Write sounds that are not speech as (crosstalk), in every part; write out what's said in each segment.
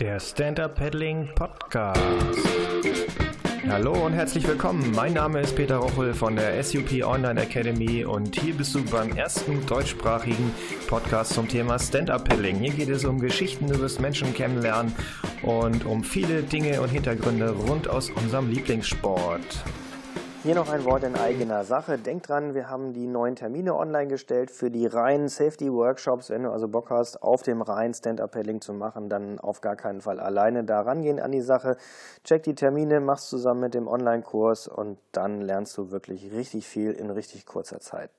Der Stand-Up Paddling Podcast. Hallo und herzlich willkommen. Mein Name ist Peter Rochel von der SUP Online Academy und hier bist du beim ersten deutschsprachigen Podcast zum Thema Stand-Up Paddling. Hier geht es um Geschichten über das Menschen kennenlernen und um viele Dinge und Hintergründe rund aus unserem Lieblingssport. Hier noch ein Wort in eigener Sache. Denk dran, wir haben die neuen Termine online gestellt für die reinen Safety Workshops. Wenn du also Bock hast, auf dem Rhein Stand-Up-Paddling zu machen, dann auf gar keinen Fall alleine da rangehen an die Sache. Check die Termine, mach's zusammen mit dem Online-Kurs und dann lernst du wirklich richtig viel in richtig kurzer Zeit.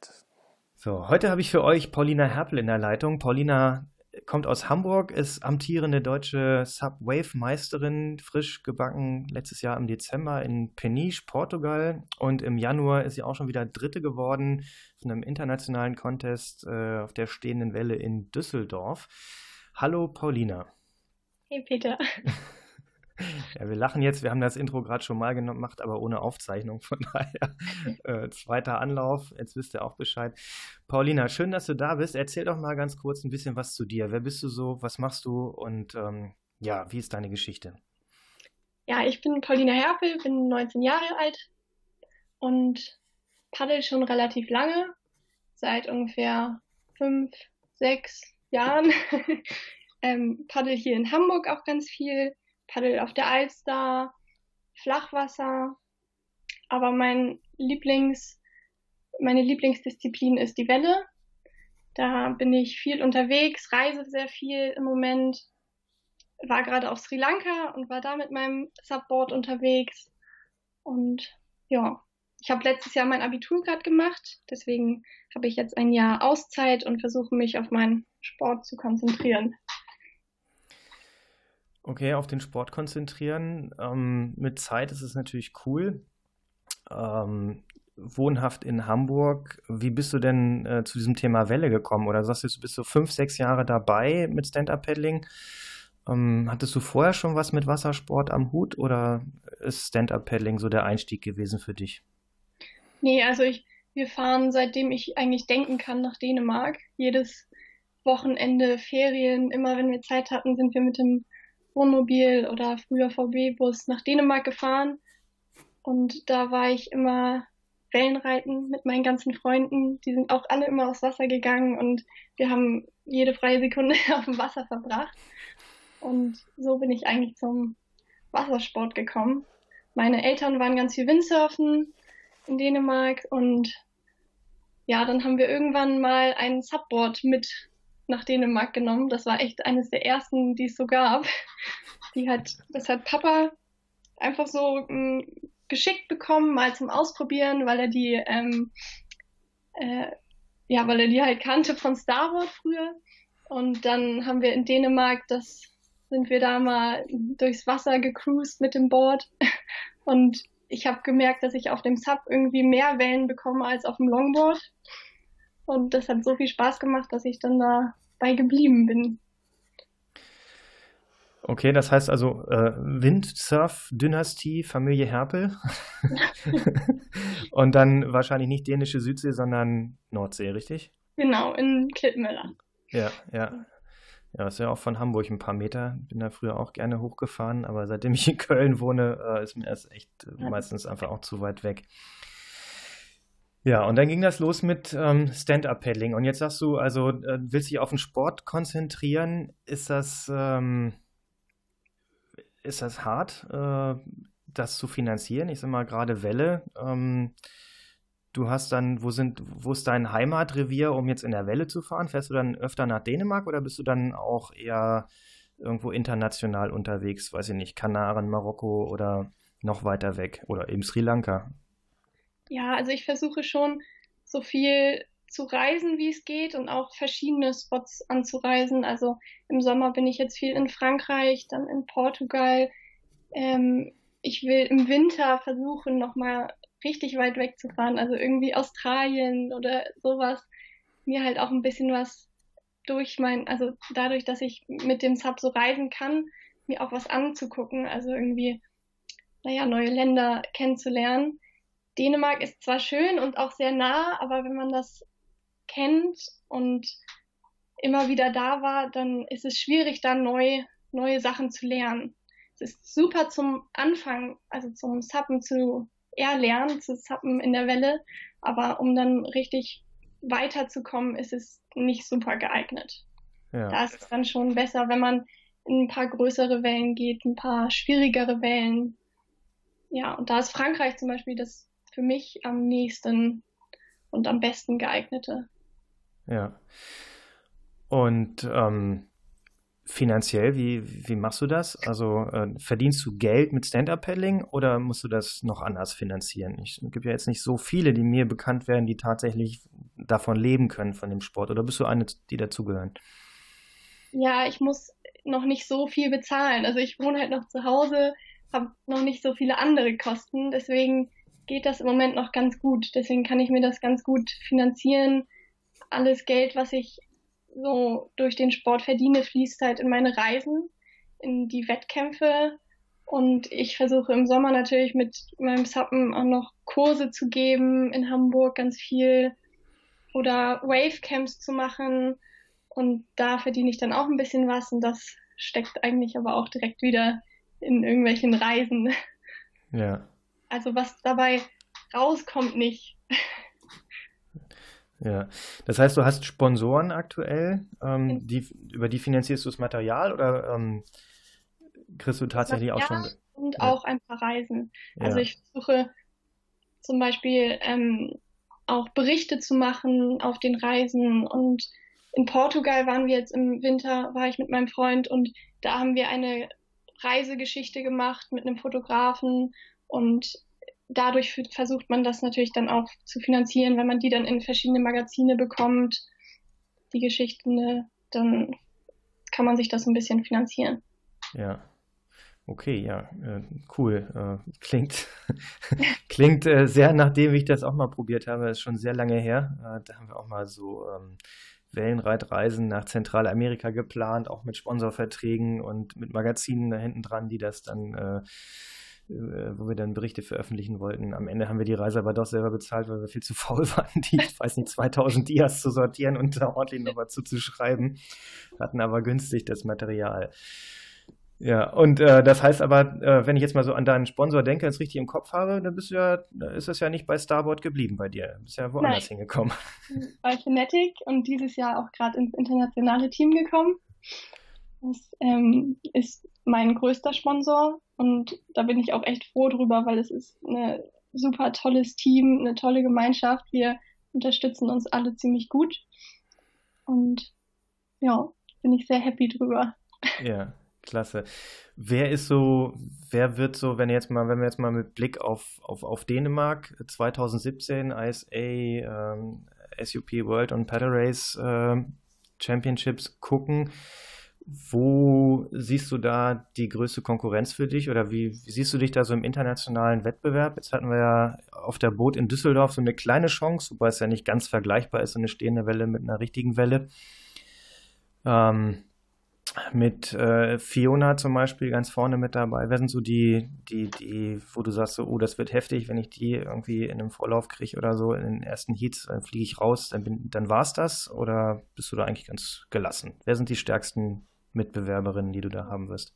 So, heute habe ich für euch Paulina Herpel in der Leitung. Paulina kommt aus Hamburg, ist amtierende deutsche Subwave-Meisterin, frisch gebacken letztes Jahr im Dezember in Peniche, Portugal. Und im Januar ist sie auch schon wieder Dritte geworden von einem internationalen Contest äh, auf der stehenden Welle in Düsseldorf. Hallo Paulina. Hey Peter. (laughs) (laughs) Ja, wir lachen jetzt, wir haben das Intro gerade schon mal gemacht, aber ohne Aufzeichnung. Von (laughs) daher äh, zweiter Anlauf, jetzt wisst ihr auch Bescheid. Paulina, schön, dass du da bist. Erzähl doch mal ganz kurz ein bisschen was zu dir. Wer bist du so? Was machst du? Und ähm, ja, wie ist deine Geschichte? Ja, ich bin Paulina Herpel, bin 19 Jahre alt und paddel schon relativ lange, seit ungefähr fünf, sechs Jahren. (laughs) ähm, paddel hier in Hamburg auch ganz viel paddel auf der Alster, Flachwasser. Aber mein Lieblings, meine Lieblingsdisziplin ist die Welle. Da bin ich viel unterwegs, reise sehr viel im Moment. War gerade auf Sri Lanka und war da mit meinem Subboard unterwegs. Und ja, ich habe letztes Jahr mein Abitur gerade gemacht. Deswegen habe ich jetzt ein Jahr Auszeit und versuche mich auf meinen Sport zu konzentrieren. Okay, auf den Sport konzentrieren. Ähm, mit Zeit ist es natürlich cool. Ähm, wohnhaft in Hamburg. Wie bist du denn äh, zu diesem Thema Welle gekommen? Oder sagst du, du bist so fünf, sechs Jahre dabei mit Stand-Up-Paddling? Ähm, hattest du vorher schon was mit Wassersport am Hut oder ist Stand-Up-Paddling so der Einstieg gewesen für dich? Nee, also ich, wir fahren seitdem ich eigentlich denken kann nach Dänemark. Jedes Wochenende, Ferien, immer wenn wir Zeit hatten, sind wir mit dem Wohnmobil oder früher VW-Bus nach Dänemark gefahren. Und da war ich immer Wellenreiten mit meinen ganzen Freunden. Die sind auch alle immer aufs Wasser gegangen und wir haben jede freie Sekunde (laughs) auf dem Wasser verbracht. Und so bin ich eigentlich zum Wassersport gekommen. Meine Eltern waren ganz viel Windsurfen in Dänemark und ja, dann haben wir irgendwann mal ein Subboard mit nach Dänemark genommen. Das war echt eines der ersten, die es so gab. (laughs) Die hat, das hat Papa einfach so ähm, geschickt bekommen, mal zum Ausprobieren, weil er die, ähm, äh, ja, weil er die halt kannte von Star Wars früher. Und dann haben wir in Dänemark, das sind wir da mal durchs Wasser gecruised mit dem Board. (laughs) Und ich habe gemerkt, dass ich auf dem Sub irgendwie mehr Wellen bekomme als auf dem Longboard. Und das hat so viel Spaß gemacht, dass ich dann dabei geblieben bin. Okay, das heißt also äh, Windsurf-Dynastie, Familie Herpel. (laughs) Und dann wahrscheinlich nicht dänische Südsee, sondern Nordsee, richtig? Genau, in Klittmüller. Ja, ja. Ja, ist ja auch von Hamburg ein paar Meter. Bin da früher auch gerne hochgefahren, aber seitdem ich in Köln wohne, äh, ist mir das echt äh, meistens einfach auch zu weit weg. Ja, und dann ging das los mit ähm, Stand-Up-Paddling. Und jetzt sagst du, also äh, willst dich auf den Sport konzentrieren. Ist das, ähm, ist das hart, äh, das zu finanzieren? Ich sag mal gerade Welle. Ähm, du hast dann, wo sind, wo ist dein Heimatrevier, um jetzt in der Welle zu fahren? Fährst du dann öfter nach Dänemark oder bist du dann auch eher irgendwo international unterwegs? Weiß ich nicht, Kanaren, Marokko oder noch weiter weg oder eben Sri Lanka? Ja, also ich versuche schon so viel zu reisen, wie es geht und auch verschiedene Spots anzureisen. Also im Sommer bin ich jetzt viel in Frankreich, dann in Portugal. Ähm, ich will im Winter versuchen, nochmal richtig weit wegzufahren, also irgendwie Australien oder sowas. Mir halt auch ein bisschen was durch mein, also dadurch, dass ich mit dem Sub so reisen kann, mir auch was anzugucken, also irgendwie, naja, neue Länder kennenzulernen. Dänemark ist zwar schön und auch sehr nah, aber wenn man das kennt und immer wieder da war, dann ist es schwierig, da neu neue Sachen zu lernen. Es ist super zum Anfang, also zum Suppen zu erlernen, zu Suppen in der Welle, aber um dann richtig weiterzukommen, ist es nicht super geeignet. Ja. Da ist es dann schon besser, wenn man in ein paar größere Wellen geht, ein paar schwierigere Wellen. Ja, und da ist Frankreich zum Beispiel das für mich am nächsten und am besten geeignete. Ja. Und ähm, finanziell, wie, wie machst du das? Also äh, verdienst du Geld mit Stand-Up-Paddling oder musst du das noch anders finanzieren? es gibt ja jetzt nicht so viele, die mir bekannt werden, die tatsächlich davon leben können, von dem Sport. Oder bist du eine, die dazugehören? Ja, ich muss noch nicht so viel bezahlen. Also ich wohne halt noch zu Hause, habe noch nicht so viele andere Kosten. Deswegen geht das im Moment noch ganz gut. Deswegen kann ich mir das ganz gut finanzieren. Alles Geld, was ich so durch den Sport verdiene, fließt halt in meine Reisen, in die Wettkämpfe. Und ich versuche im Sommer natürlich mit meinem Suppen auch noch Kurse zu geben, in Hamburg ganz viel oder Wavecamps zu machen. Und da verdiene ich dann auch ein bisschen was und das steckt eigentlich aber auch direkt wieder in irgendwelchen Reisen. Ja. Also was dabei rauskommt nicht. Ja, das heißt, du hast Sponsoren aktuell, ähm, die, über die finanzierst du das Material oder ähm, kriegst du tatsächlich auch schon. Und ja. auch ein paar Reisen. Also ja. ich versuche zum Beispiel ähm, auch Berichte zu machen auf den Reisen und in Portugal waren wir jetzt im Winter, war ich mit meinem Freund und da haben wir eine Reisegeschichte gemacht mit einem Fotografen und dadurch versucht man das natürlich dann auch zu finanzieren, wenn man die dann in verschiedene Magazine bekommt, die Geschichten, ne, dann kann man sich das ein bisschen finanzieren. Ja. Okay, ja, äh, cool. Äh, klingt (laughs) klingt äh, sehr, nachdem ich das auch mal probiert habe, ist schon sehr lange her. Äh, da haben wir auch mal so ähm, Wellenreitreisen nach Zentralamerika geplant, auch mit Sponsorverträgen und mit Magazinen da hinten dran, die das dann äh, wo wir dann Berichte veröffentlichen wollten. Am Ende haben wir die Reise aber doch selber bezahlt, weil wir viel zu faul (laughs) waren, die, ich weiß nicht, 2000 Dias zu sortieren und da ordentlich noch was zuzuschreiben. Hatten aber günstig das Material. Ja, und äh, das heißt aber, äh, wenn ich jetzt mal so an deinen Sponsor denke, es richtig im Kopf habe, dann bist du ja, ist es ja nicht bei Starboard geblieben bei dir. Du bist ja woanders Nein. hingekommen. (laughs) Bei Kinetic und dieses Jahr auch gerade ins internationale Team gekommen. Das ähm, ist mein größter Sponsor und da bin ich auch echt froh drüber, weil es ist ein super tolles Team, eine tolle Gemeinschaft. Wir unterstützen uns alle ziemlich gut und ja, bin ich sehr happy drüber. Ja, klasse. Wer ist so, wer wird so, wenn jetzt mal, wenn wir jetzt mal mit Blick auf, auf, auf Dänemark 2017 ISA ähm, SUP World und Paddle Race äh, Championships gucken, wo siehst du da die größte Konkurrenz für dich oder wie, wie, siehst du dich da so im internationalen Wettbewerb? Jetzt hatten wir ja auf der Boot in Düsseldorf so eine kleine Chance, wobei es ja nicht ganz vergleichbar ist, so eine stehende Welle mit einer richtigen Welle. Ähm, mit äh, Fiona zum Beispiel ganz vorne mit dabei. Wer sind so die, die, die, wo du sagst, so, oh, das wird heftig, wenn ich die irgendwie in einem Vorlauf kriege oder so, in den ersten Heats, dann fliege ich raus, dann, bin, dann war es das? Oder bist du da eigentlich ganz gelassen? Wer sind die stärksten Mitbewerberinnen, die du da haben wirst?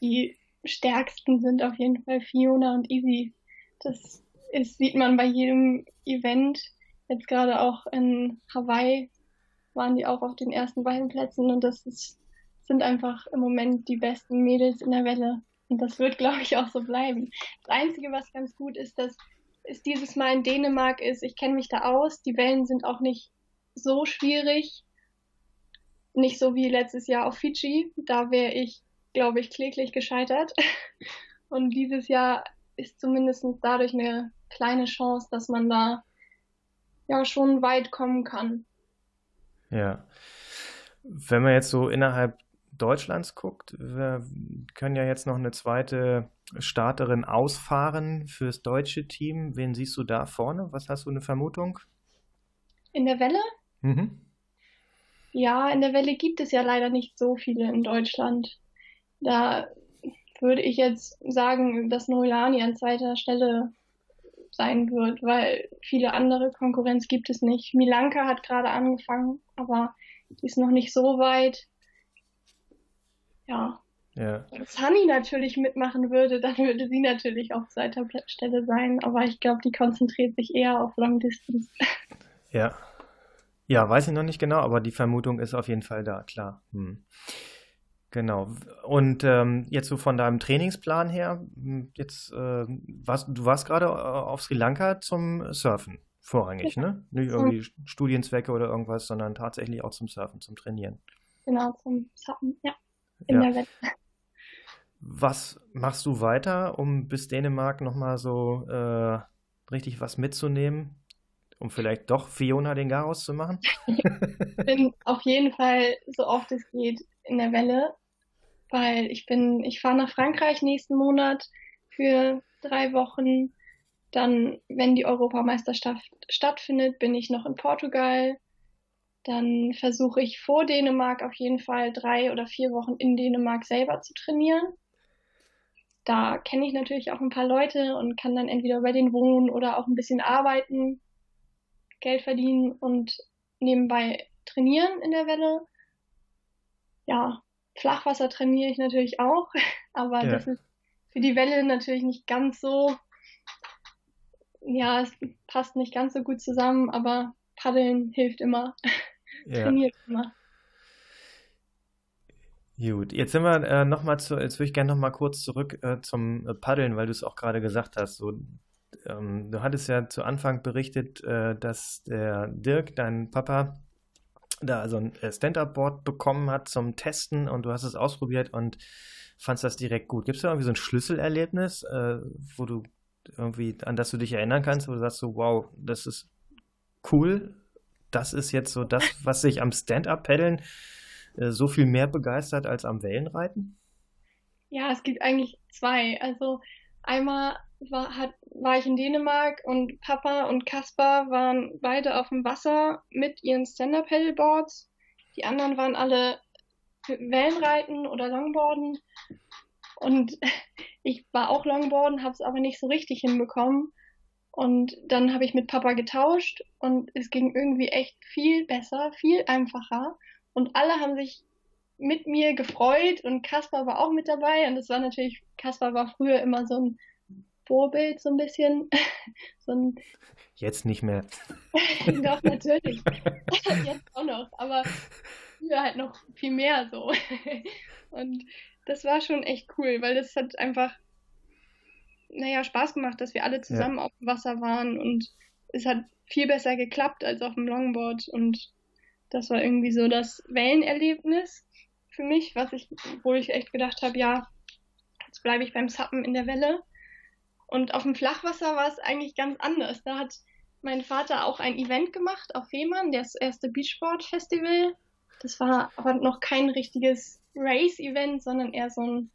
Die stärksten sind auf jeden Fall Fiona und Easy. Das ist, sieht man bei jedem Event. Jetzt gerade auch in Hawaii waren die auch auf den ersten beiden Plätzen und das ist, sind einfach im Moment die besten Mädels in der Welle. Und das wird, glaube ich, auch so bleiben. Das Einzige, was ganz gut ist, dass es dieses Mal in Dänemark ist, ich kenne mich da aus, die Wellen sind auch nicht so schwierig nicht so wie letztes Jahr auf Fidschi. Da wäre ich, glaube ich, kläglich gescheitert. (laughs) Und dieses Jahr ist zumindest dadurch eine kleine Chance, dass man da ja schon weit kommen kann. Ja. Wenn man jetzt so innerhalb Deutschlands guckt, wir können ja jetzt noch eine zweite Starterin ausfahren fürs deutsche Team. Wen siehst du da vorne? Was hast du eine Vermutung? In der Welle? Mhm. Ja, in der Welle gibt es ja leider nicht so viele in Deutschland. Da würde ich jetzt sagen, dass Noilani an zweiter Stelle sein wird, weil viele andere Konkurrenz gibt es nicht. Milanka hat gerade angefangen, aber die ist noch nicht so weit. ja, ja. Wenn Sunny natürlich mitmachen würde, dann würde sie natürlich auf zweiter Stelle sein. Aber ich glaube, die konzentriert sich eher auf Long Distance. Ja. (laughs) Ja, weiß ich noch nicht genau, aber die Vermutung ist auf jeden Fall da, klar. Hm. Genau. Und ähm, jetzt so von deinem Trainingsplan her, hm, jetzt äh, warst, du warst gerade äh, auf Sri Lanka zum Surfen vorrangig, ja. ne? Nicht irgendwie Studienzwecke oder irgendwas, sondern tatsächlich auch zum Surfen, zum Trainieren. Genau, zum Surfen, ja. In ja. der Welt. Was machst du weiter, um bis Dänemark nochmal so äh, richtig was mitzunehmen? Um vielleicht doch Fiona den Garaus zu machen? ich bin auf jeden Fall so oft es geht in der Welle, weil ich bin, ich fahre nach Frankreich nächsten Monat für drei Wochen. Dann, wenn die Europameisterschaft stattfindet, bin ich noch in Portugal. Dann versuche ich vor Dänemark auf jeden Fall drei oder vier Wochen in Dänemark selber zu trainieren da kenne ich natürlich auch ein paar Leute und kann dann entweder bei denen wohnen oder auch ein bisschen arbeiten, Geld verdienen und nebenbei trainieren in der Welle. Ja, Flachwasser trainiere ich natürlich auch, (laughs) aber ja. das ist für die Welle natürlich nicht ganz so, ja, es passt nicht ganz so gut zusammen, aber Paddeln hilft immer, (laughs) ja. trainiert immer. Gut, jetzt sind wir äh, noch mal zu, jetzt würde ich gerne noch mal kurz zurück äh, zum Paddeln, weil du es auch gerade gesagt hast. So, ähm, du hattest ja zu Anfang berichtet, äh, dass der Dirk, dein Papa, da so ein äh, Stand-Up-Board bekommen hat zum Testen und du hast es ausprobiert und fandst das direkt gut. Gibt es da irgendwie so ein Schlüsselerlebnis, äh, wo du irgendwie, an das du dich erinnern kannst, wo du sagst so, wow, das ist cool, das ist jetzt so das, was sich am Stand-Up-Paddeln äh, so viel mehr begeistert als am Wellenreiten? Ja, es gibt eigentlich zwei. Also einmal war, hat, war ich in Dänemark und Papa und Kaspar waren beide auf dem Wasser mit ihren Stand-Up-Paddleboards. Die anderen waren alle Wellenreiten oder Longboarden. Und (laughs) ich war auch Longboarden, habe es aber nicht so richtig hinbekommen. Und dann habe ich mit Papa getauscht und es ging irgendwie echt viel besser, viel einfacher. Und alle haben sich mit mir gefreut und Kaspar war auch mit dabei. Und das war natürlich, Kaspar war früher immer so ein Vorbild, so ein bisschen. (laughs) so ein Jetzt nicht mehr. (laughs) Doch, natürlich. (laughs) Jetzt auch noch. Aber früher halt noch viel mehr so. und das war schon echt cool, weil das hat einfach, naja, Spaß gemacht, dass wir alle zusammen ja. auf dem Wasser waren und es hat viel besser geklappt als auf dem Longboard und das war irgendwie so das Wellenerlebnis für mich, was ich, wo ich echt gedacht habe, ja, jetzt bleibe ich beim Sappen in der Welle. Und auf dem Flachwasser war es eigentlich ganz anders. Da hat mein Vater auch ein Event gemacht auf Fehmarn, das erste Beachboard Festival. Das war aber noch kein richtiges Race-Event, sondern eher so ein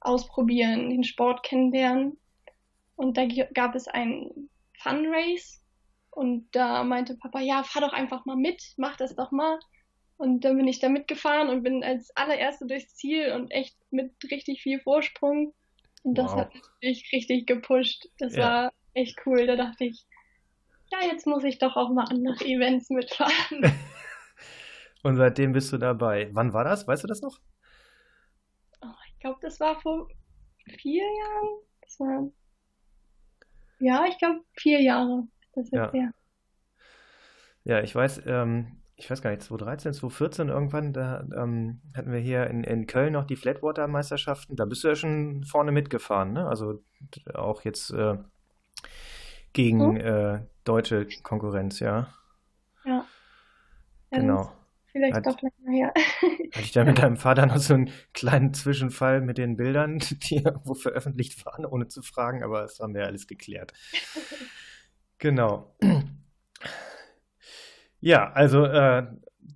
Ausprobieren, den Sport kennenlernen. Und da gab es ein Fun Race und da meinte Papa, ja, fahr doch einfach mal mit, mach das doch mal. Und dann bin ich da mitgefahren und bin als allererste durchs Ziel und echt mit richtig viel Vorsprung. Und das wow. hat mich richtig gepusht. Das ja. war echt cool. Da dachte ich, ja, jetzt muss ich doch auch mal andere Events mitfahren. (laughs) und seitdem bist du dabei. Wann war das? Weißt du das noch? Oh, ich glaube, das war vor vier Jahren. Das war, ja, ich glaube, vier Jahre. Das ja. Sehr. Ja, ich weiß, ähm, ich weiß gar nicht, 2013, 2014 irgendwann, da ähm, hatten wir hier in, in Köln noch die Flatwater-Meisterschaften. Da bist du ja schon vorne mitgefahren, ne? Also auch jetzt äh, gegen hm? äh, deutsche Konkurrenz, ja. Ja. Genau. Vielleicht hat, doch länger her. (laughs) Hatte ich da mit deinem Vater noch so einen kleinen Zwischenfall mit den Bildern, (laughs) die irgendwo veröffentlicht waren, ohne zu fragen, aber das haben wir ja alles geklärt. (laughs) Genau. Ja, also äh,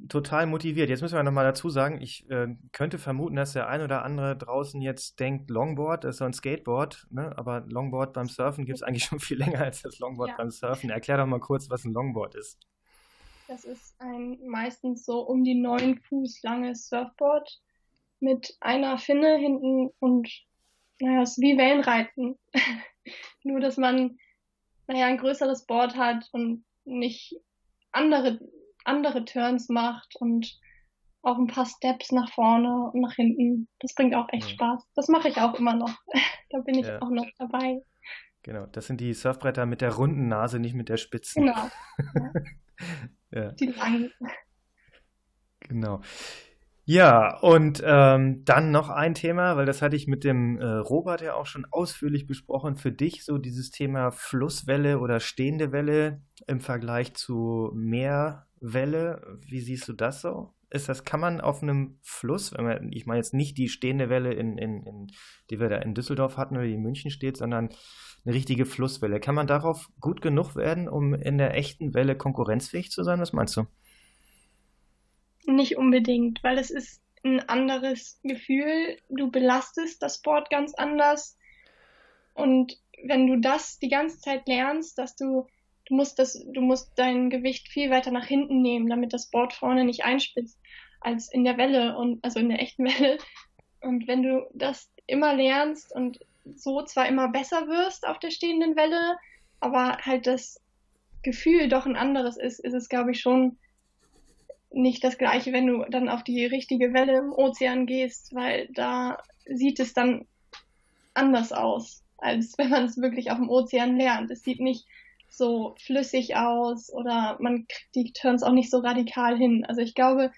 total motiviert. Jetzt müssen wir nochmal dazu sagen, ich äh, könnte vermuten, dass der ein oder andere draußen jetzt denkt, Longboard ist so ein Skateboard, ne? aber Longboard beim Surfen gibt es eigentlich schon viel länger als das Longboard ja. beim Surfen. Erklär doch mal kurz, was ein Longboard ist. Das ist ein meistens so um die neun Fuß langes Surfboard mit einer Finne hinten und naja, es ist wie Wellenreiten. (laughs) Nur, dass man naja, ein größeres Board hat und nicht andere, andere Turns macht und auch ein paar Steps nach vorne und nach hinten. Das bringt auch echt ja. Spaß. Das mache ich auch immer noch. (laughs) da bin ich ja. auch noch dabei. Genau, das sind die Surfbretter mit der runden Nase, nicht mit der spitzen. Genau. (laughs) ja. Die langen. Genau. Ja, und ähm, dann noch ein Thema, weil das hatte ich mit dem äh, Robert ja auch schon ausführlich besprochen. Für dich so dieses Thema Flusswelle oder stehende Welle im Vergleich zu Meerwelle. Wie siehst du das so? Ist das, kann man auf einem Fluss, wenn man, ich meine jetzt nicht die stehende Welle, in, in, in, die wir da in Düsseldorf hatten oder die in München steht, sondern eine richtige Flusswelle. Kann man darauf gut genug werden, um in der echten Welle konkurrenzfähig zu sein? Was meinst du? Nicht unbedingt, weil es ist ein anderes Gefühl. Du belastest das Board ganz anders. Und wenn du das die ganze Zeit lernst, dass du, du musst das, du musst dein Gewicht viel weiter nach hinten nehmen, damit das Board vorne nicht einspitzt, als in der Welle und, also in der echten (laughs) Welle. Und wenn du das immer lernst und so zwar immer besser wirst auf der stehenden Welle, aber halt das Gefühl doch ein anderes ist, ist es, glaube ich, schon nicht das gleiche, wenn du dann auf die richtige Welle im Ozean gehst, weil da sieht es dann anders aus, als (laughs) wenn man es wirklich auf dem Ozean lernt. Es sieht nicht so flüssig aus oder man kriegt die Turns auch nicht so radikal hin. Also ich glaube,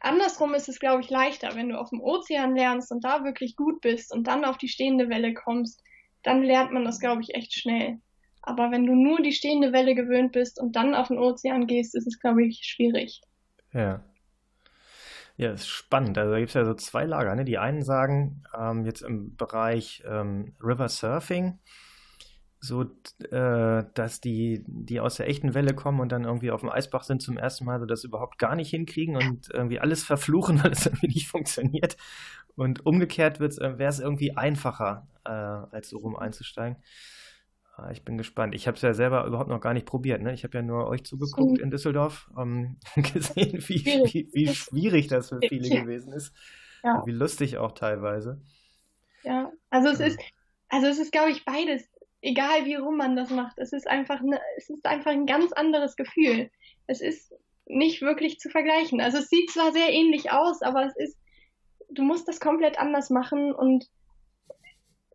andersrum ist es, glaube ich, leichter, wenn du auf dem Ozean lernst und da wirklich gut bist und dann auf die stehende Welle kommst, dann lernt man das, glaube ich, echt schnell. Aber wenn du nur die stehende Welle gewöhnt bist und dann auf den Ozean gehst, ist es, glaube ich, schwierig. Ja. Ja, ist spannend. Also da gibt es ja so zwei Lager. Ne? Die einen sagen, ähm, jetzt im Bereich ähm, River Surfing, so, äh, dass die, die aus der echten Welle kommen und dann irgendwie auf dem Eisbach sind zum ersten Mal, so das überhaupt gar nicht hinkriegen und irgendwie alles verfluchen, (laughs) weil es irgendwie nicht funktioniert. Und umgekehrt äh, wäre es irgendwie einfacher, äh, als so rum einzusteigen. Ah, ich bin gespannt. Ich habe es ja selber überhaupt noch gar nicht probiert. Ne? Ich habe ja nur euch zugeguckt in Düsseldorf, ähm, (laughs) gesehen, wie, wie, wie, schwierig das für viele ja. gewesen ist. Ja. Wie lustig auch teilweise. Ja, also es ist, also es ist, glaube ich, beides. Egal wie rum man das macht. Es ist einfach ne, es ist einfach ein ganz anderes Gefühl. Es ist nicht wirklich zu vergleichen. Also es sieht zwar sehr ähnlich aus, aber es ist, du musst das komplett anders machen und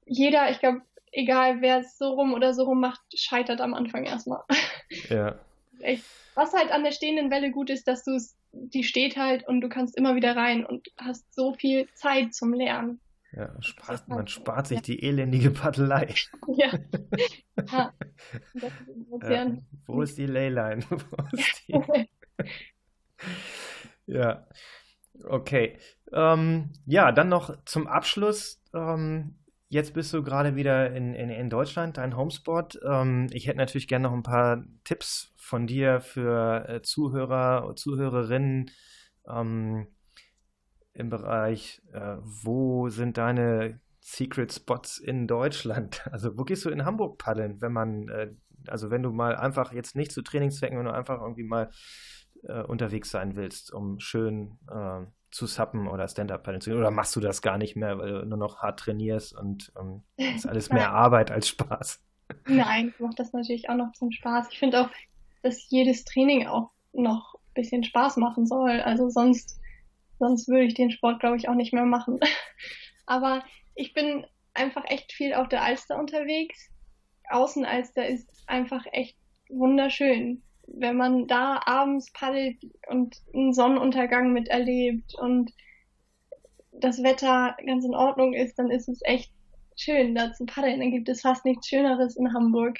jeder, ich glaube, egal wer es so rum oder so rum macht, scheitert am Anfang erstmal. (laughs) Ja. Echt. Was halt an der stehenden Welle gut ist, dass du es, die steht halt und du kannst immer wieder rein und hast so viel Zeit zum Lernen. Ja, spart, man spart sich ja. die elendige Paddelei. (laughs) Ja. ja. ja. Wo ist die Leyline? (laughs) Ist die? ja. Okay. Ähm, ja, dann noch zum Abschluss. Ähm, Jetzt bist du gerade wieder in, in, in Deutschland, dein Homespot. Ähm, ich hätte natürlich gerne noch ein paar Tipps von dir für äh, Zuhörer, Zuhörerinnen ähm, im Bereich, äh, wo sind deine Secret Spots in Deutschland? (laughs) Also wo gehst du in Hamburg paddeln, wenn man, äh, also wenn du mal einfach jetzt nicht zu Trainingszwecken, wenn du einfach irgendwie mal äh, unterwegs sein willst, um schön äh, zu suppen oder Stand-Up-Paddeln zu gehen? Oder machst du das gar nicht mehr, weil du nur noch hart trainierst und ähm, ist (laughs) alles mehr Arbeit als Spaß? Nein, ich mache das natürlich auch noch zum Spaß. Ich finde auch, dass jedes Training auch noch ein bisschen Spaß machen soll. Also sonst, sonst würde ich den Sport, glaube ich, auch nicht mehr machen. (laughs) Aber ich bin einfach echt viel auf der Alster unterwegs. Außenalster ist einfach echt wunderschön wenn man da abends paddelt und einen Sonnenuntergang miterlebt und das Wetter ganz in Ordnung ist, dann ist es echt schön, da zu paddeln. Dann gibt es fast nichts Schöneres in Hamburg.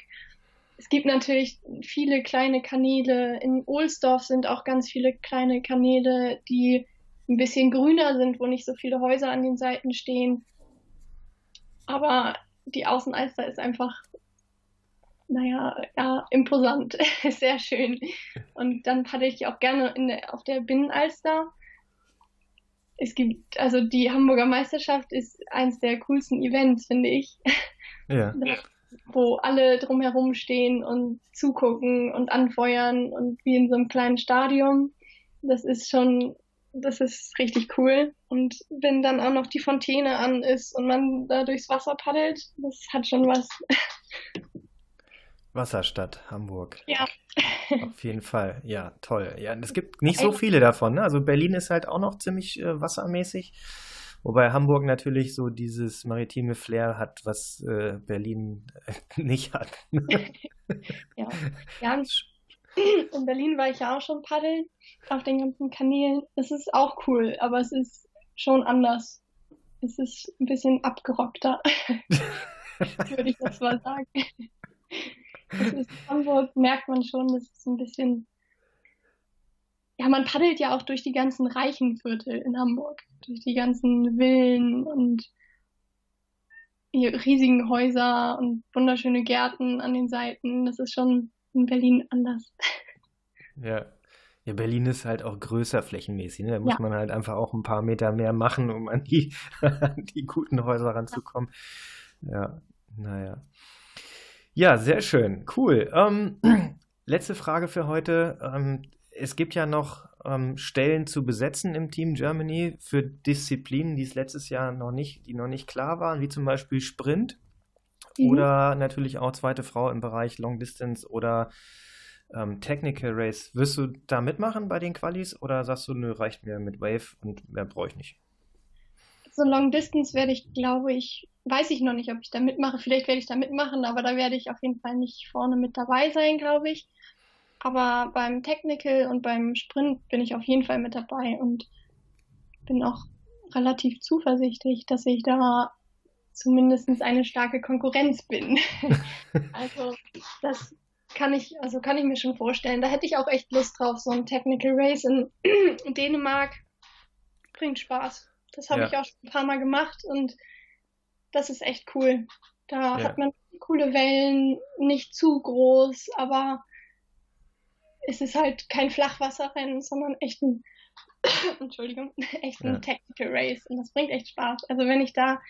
Es gibt natürlich viele kleine Kanäle. In Ohlsdorf sind auch ganz viele kleine Kanäle, die ein bisschen grüner sind, wo nicht so viele Häuser an den Seiten stehen. Aber die Außenalster ist einfach naja, ja, imposant, (laughs) sehr schön. Und dann paddel ich auch gerne der, auf der Binnenalster. Es gibt, also die Hamburger Meisterschaft ist eins der coolsten Events, finde ich. Ja. (laughs) Wo alle drumherum stehen und zugucken und anfeuern und wie in so einem kleinen Stadion. Das ist schon, das ist richtig cool. Und wenn dann auch noch die Fontäne an ist und man da durchs Wasser paddelt, das hat schon was. (laughs) Wasserstadt, Hamburg. Ja. (laughs) Auf jeden Fall, ja, toll. Ja, es gibt nicht so viele davon. Ne? Also Berlin ist halt auch noch ziemlich äh, wassermäßig, wobei Hamburg natürlich so dieses maritime Flair hat, was äh, Berlin äh, (laughs) nicht hat. (laughs) ja. ja, (clears throat) in Berlin war ich ja auch schon paddeln auf den ganzen Kanälen. Es ist auch cool, aber es ist schon anders. Es ist ein bisschen abgerockter, würde ich das mal sagen. In Hamburg merkt man schon, das ist ein bisschen. Ja, man paddelt ja auch durch die ganzen reichen Viertel in Hamburg, durch die ganzen Villen und riesigen Häuser und wunderschöne Gärten an den Seiten. Das ist schon in Berlin anders. Ja. Ja, Berlin ist halt auch größer flächenmäßig. Ne? Da muss ja. man halt einfach auch ein paar Meter mehr machen, um an die, (laughs) an die guten Häuser ranzukommen. Ja, naja. Ja, sehr schön. Cool. Ähm, (clears throat) letzte Frage für heute. Ähm, es gibt ja noch ähm, Stellen zu besetzen im Team Germany für Disziplinen, die es letztes Jahr noch nicht, die noch nicht klar waren, wie zum Beispiel Sprint mhm. oder natürlich auch zweite Frau im Bereich Long Distance oder ähm, Technical Race. Wirst du da mitmachen bei den Qualis oder sagst du, nö, reicht mir mit Wave und mehr brauche ich nicht? So Long Distance werde ich, glaube ich, weiß ich noch nicht, ob ich da mitmache. Vielleicht werde ich da mitmachen, aber da werde ich auf jeden Fall nicht vorne mit dabei sein, glaube ich. Aber beim Technical und beim Sprint bin ich auf jeden Fall mit dabei und bin auch relativ zuversichtlich, dass ich da zumindest eine starke Konkurrenz bin. (laughs) also das kann ich, also kann ich mir schon vorstellen. Da hätte ich auch echt Lust drauf, so ein Technical Race in, in (clears throat) Dänemark. Bringt Spaß. Das habe ja. ich auch schon ein paar Mal gemacht und das ist echt cool. Da ja. hat man coole Wellen, nicht zu groß, aber es ist halt kein Flachwasserrennen, sondern echt ein, (coughs) Entschuldigung, (coughs) echt ein ja. Technical Race und das bringt echt Spaß. Also wenn ich da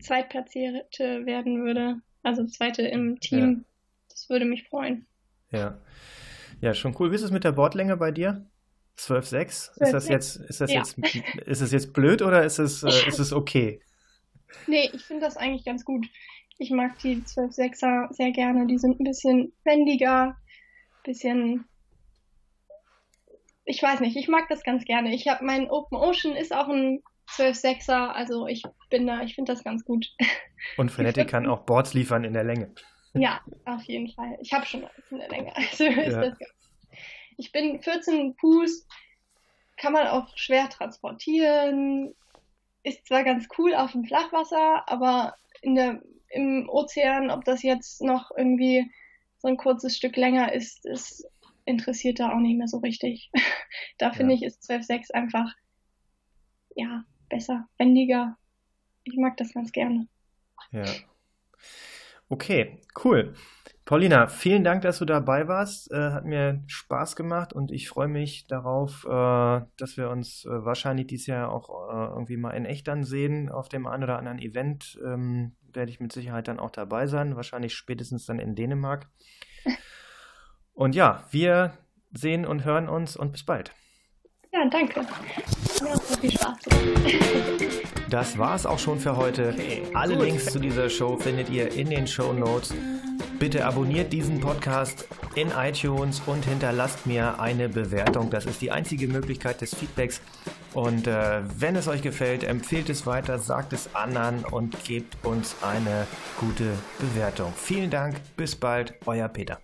Zweitplatzierte werden würde, also Zweite im Team, das würde mich freuen. Ja. Ja, schon cool. Wie ist es mit der Bordlänge bei dir? 12,6? Ist das jetzt, ist das ja. jetzt, ist es jetzt blöd oder ist es, äh, ist es okay? (laughs) Nee, ich finde das eigentlich ganz gut. Ich mag die 12-6er sehr gerne. Die sind ein bisschen wendiger, bisschen. Ich weiß nicht, ich mag das ganz gerne. Ich habe mein Open Ocean ist auch ein 12-6er, also ich bin da, ich finde das ganz gut. (laughs) Und Fnatic kann auch Boards liefern in der Länge. Ja, auf jeden Fall. Ich habe schon in der Länge. (laughs) Also ist ja. das ganz ich bin 14 Fuß, kann man auch schwer transportieren, ist zwar ganz cool auf dem Flachwasser, aber in der, im Ozean, ob das jetzt noch irgendwie so ein kurzes Stück länger ist, ist interessiert da auch nicht mehr so richtig. (laughs) da finde ja. ich, ist 12.6 einfach, ja, besser, wendiger. Ich mag das ganz gerne. Ja. Okay, cool. Paulina, vielen Dank, dass du dabei warst. Äh, hat mir Spaß gemacht und ich freue mich darauf, äh, dass wir uns äh, wahrscheinlich dieses Jahr auch äh, irgendwie mal in echt dann sehen. Auf dem einen oder anderen Event ähm, werde ich mit Sicherheit dann auch dabei sein, wahrscheinlich spätestens dann in Dänemark. (laughs) Und ja, wir sehen und hören uns und bis bald. Ja, danke. Mir auch so viel Spaß Das war es auch schon für heute. Alle. Links zu dieser Show findet ihr in den Show Notes. Bitte abonniert diesen Podcast in iTunes und hinterlasst mir eine Bewertung. Das ist die einzige Möglichkeit des Feedbacks. Und äh, wenn es euch gefällt, empfehlt es weiter, sagt es anderen und gebt uns eine gute Bewertung. Vielen Dank, bis bald, euer Peter.